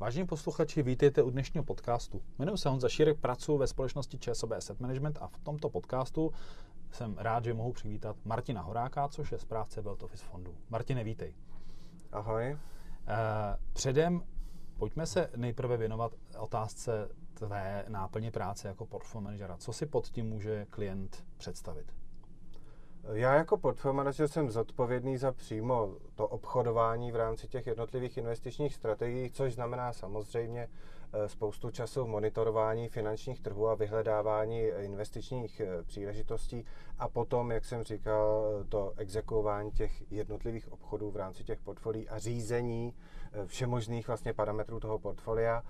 Vážení posluchači, vítejte u dnešního podcastu. Jmenuji se Honza Šírek, pracuji ve společnosti ČSOB Asset Management a v tomto podcastu jsem rád, že mohu přivítat Martina Horáka, což je správce Wealth Office fondu. Martine, vítej. Ahoj. Eh, předem pojďme se nejprve věnovat otázce tvé náplně práce jako portfolio manažera. Co si pod tím může klient představit? Já jako portfolio manažer jsem zodpovědný za přímo to obchodování v rámci těch jednotlivých investičních strategií, což znamená samozřejmě eh, spoustu času monitorování finančních trhů a vyhledávání investičních eh, příležitostí a potom, jak jsem říkal, to exekuování těch jednotlivých obchodů v rámci těch portfolií a řízení eh, všemožných vlastně parametrů toho portfolia.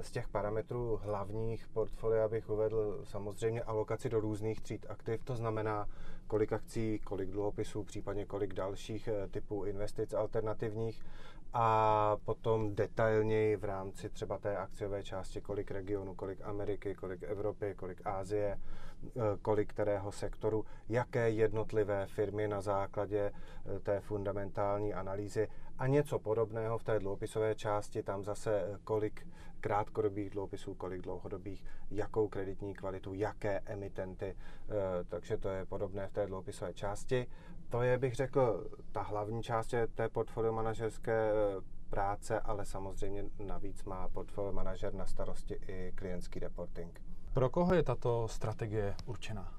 Z těch parametrů hlavních portfolia bych uvedl samozřejmě alokaci do různých tříd aktiv, to znamená kolik akcí, kolik dluhopisů, případně kolik dalších eh, typů investic alternativních a potom detailněji v rámci třeba té akciové části, kolik regionů, kolik Ameriky, kolik Evropy, kolik Ázie, eh, kolik kterého sektoru, jaké jednotlivé firmy na základě eh, té fundamentální analýzy a něco podobného v té dluhopisové části, tam zase kolik krátkodobých dluhopisů, kolik dlouhodobých, jakou kreditní kvalitu, jaké emitenty, takže to je podobné v té dluhopisové části. To je, bych řekl, ta hlavní část té portfolio manažerské eh, práce, ale samozřejmě navíc má portfolio manažer na starosti i klientský reporting. Pro koho je tato strategie určená?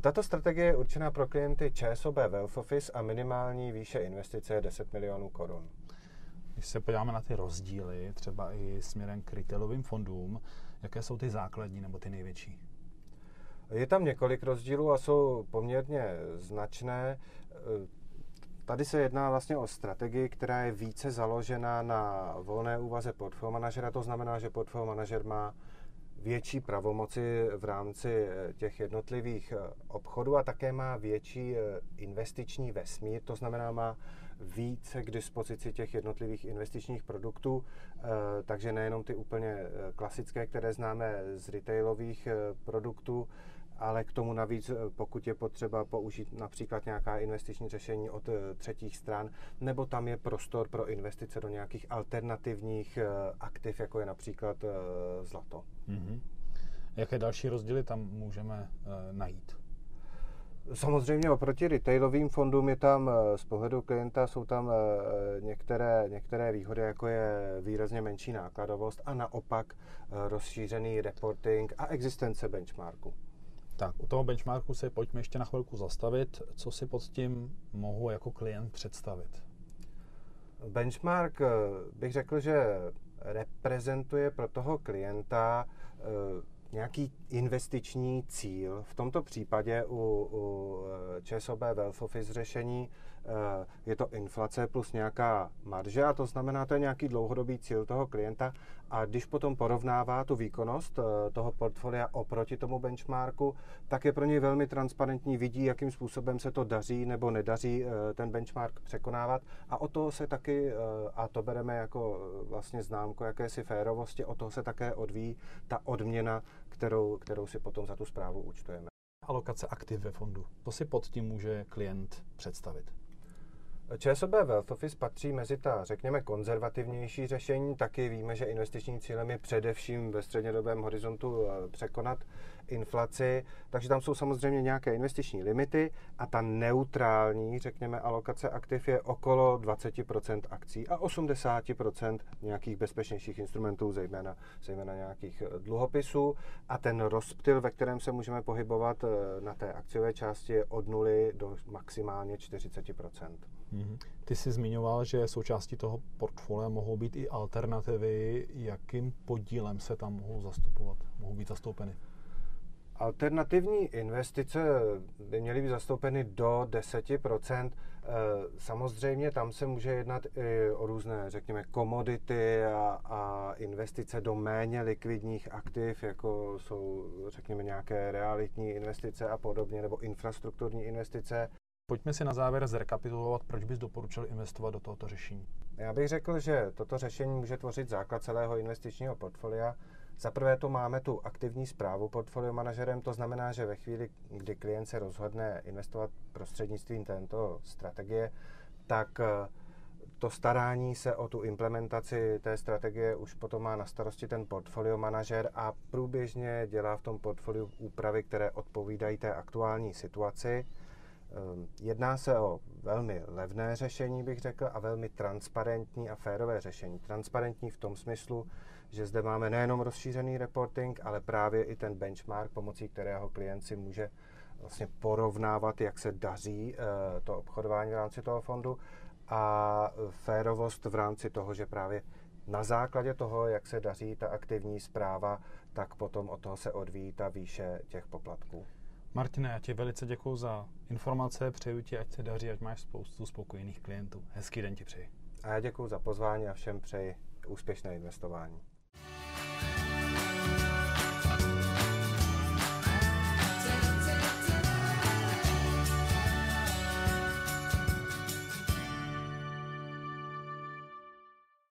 Tato strategie je určená pro klienty ČSOB Wealth Office a minimální výše investice je 10 milionů korun. Když se podíváme na ty rozdíly, třeba i směrem k retailovým fondům, jaké jsou ty základní nebo ty největší? Je tam několik rozdílů a jsou poměrně značné. Tady se jedná vlastně o strategii, která je více založena na volné úvaze portfolio manažera. To znamená, že portfolio manažer má větší pravomoci v rámci eh, těch jednotlivých eh, obchodů a také má větší eh, investiční vesmír, to znamená má více k dispozici těch jednotlivých investičních produktů, takže nejenom ty úplně klasické, které známe z retailových produktů, ale k tomu navíc, eh, pokud je potřeba použít například nějaká investiční řešení od eh, třetích stran, nebo tam je prostor pro investice do nějakých alternativních eh, aktiv, jako je například zlato. Mm-hmm. Jaké další rozdíly tam můžeme najít? Samozřejmě oproti retailovým fondům je tam z pohledu klienta jsou tam některé, některé výhody, jako je výrazně menší nákladovost a naopak rozšířený reporting a existence benchmarku. Tak, u toho benchmarku se pojďme ještě na chvilku zastavit. Co si pod tím mohu jako klient představit? Benchmark eh, bych řekl, že reprezentuje pro toho klienta eh, nějaký investiční cíl. V tomto případě u, u eh, ČSOB Wealth Office řešení je to inflace plus nějaká marže a to znamená, to je nějaký dlouhodobý cíl toho klienta a když potom porovnává tu výkonnost eh, toho portfolia oproti tomu benchmarku, tak je pro něj velmi transparentní, vidí, jakým způsobem se to daří nebo nedaří eh, ten benchmark překonávat a o toho se taky, a to bereme jako vlastně známku jakési férovosti, o toho se také odvíjí ta odměna, kterou, kterou si potom za tu zprávu účtujeme. Alokace aktiv ve fondu. To si pod tím může klient představit. ČSOB Wealth Office patří mezi ta, řekněme, konzervativnější řešení. Taky víme, že investičním cílem je především ve střednědobém horizontu eh, překonat inflaci, takže tam jsou samozřejmě nějaké investiční limity a ta neutrální, řekněme, alokace aktiv je okolo 20% akcí a 80% nějakých bezpečnějších instrumentů, zejména, zejména nějakých eh, dluhopisů a ten rozptyl, ve kterém se můžeme pohybovat eh, na té akciové části je od nuly do maximálně 40%. Mm-hmm. Ty jsi zmiňoval, že součástí toho portfolia mohou být i alternativy. Jakým podílem se tam mohou zastupovat, mohou být zastoupeny? Alternativní investice by měly být zastoupeny do 10%. Eh, samozřejmě tam se může jednat i o různé, řekněme, komodity a, a investice do méně likvidních aktiv, jako jsou, řekněme, nějaké realitní investice a podobně, nebo infrastrukturní investice. Pojďme si na závěr zrekapitulovat, proč bys doporučil investovat do tohoto řešení. Já bych řekl, že toto řešení může tvořit základ celého investičního portfolia. Za prvé tu máme tu aktivní zprávu portfolio manažerem, to znamená, že ve chvíli, kdy klient se rozhodne investovat prostřednictvím této strategie, tak eh, to starání se o tu implementaci té strategie už potom má na starosti ten portfolio manažer a průběžně dělá v tom portfoliu úpravy, které odpovídají té aktuální situaci. Ehm, jedná se o velmi levné řešení, bych řekl, a velmi transparentní a férové řešení. Transparentní v tom smyslu, že zde máme nejenom rozšířený reporting, ale právě i ten benchmark, pomocí kterého klient si může vlastně porovnávat, jak se daří eh, to obchodování v rámci toho fondu a férovost v rámci toho, že právě na základě toho, jak se daří ta aktivní zpráva, tak potom od toho se odvíjí ta výše těch poplatků. Martine, já ti velice děkuji za informace, přeju ti, ať se daří, ať máš spoustu spokojených klientů. Hezký den ti přeji. A já děkuji za pozvání a všem přeji úspěšné investování.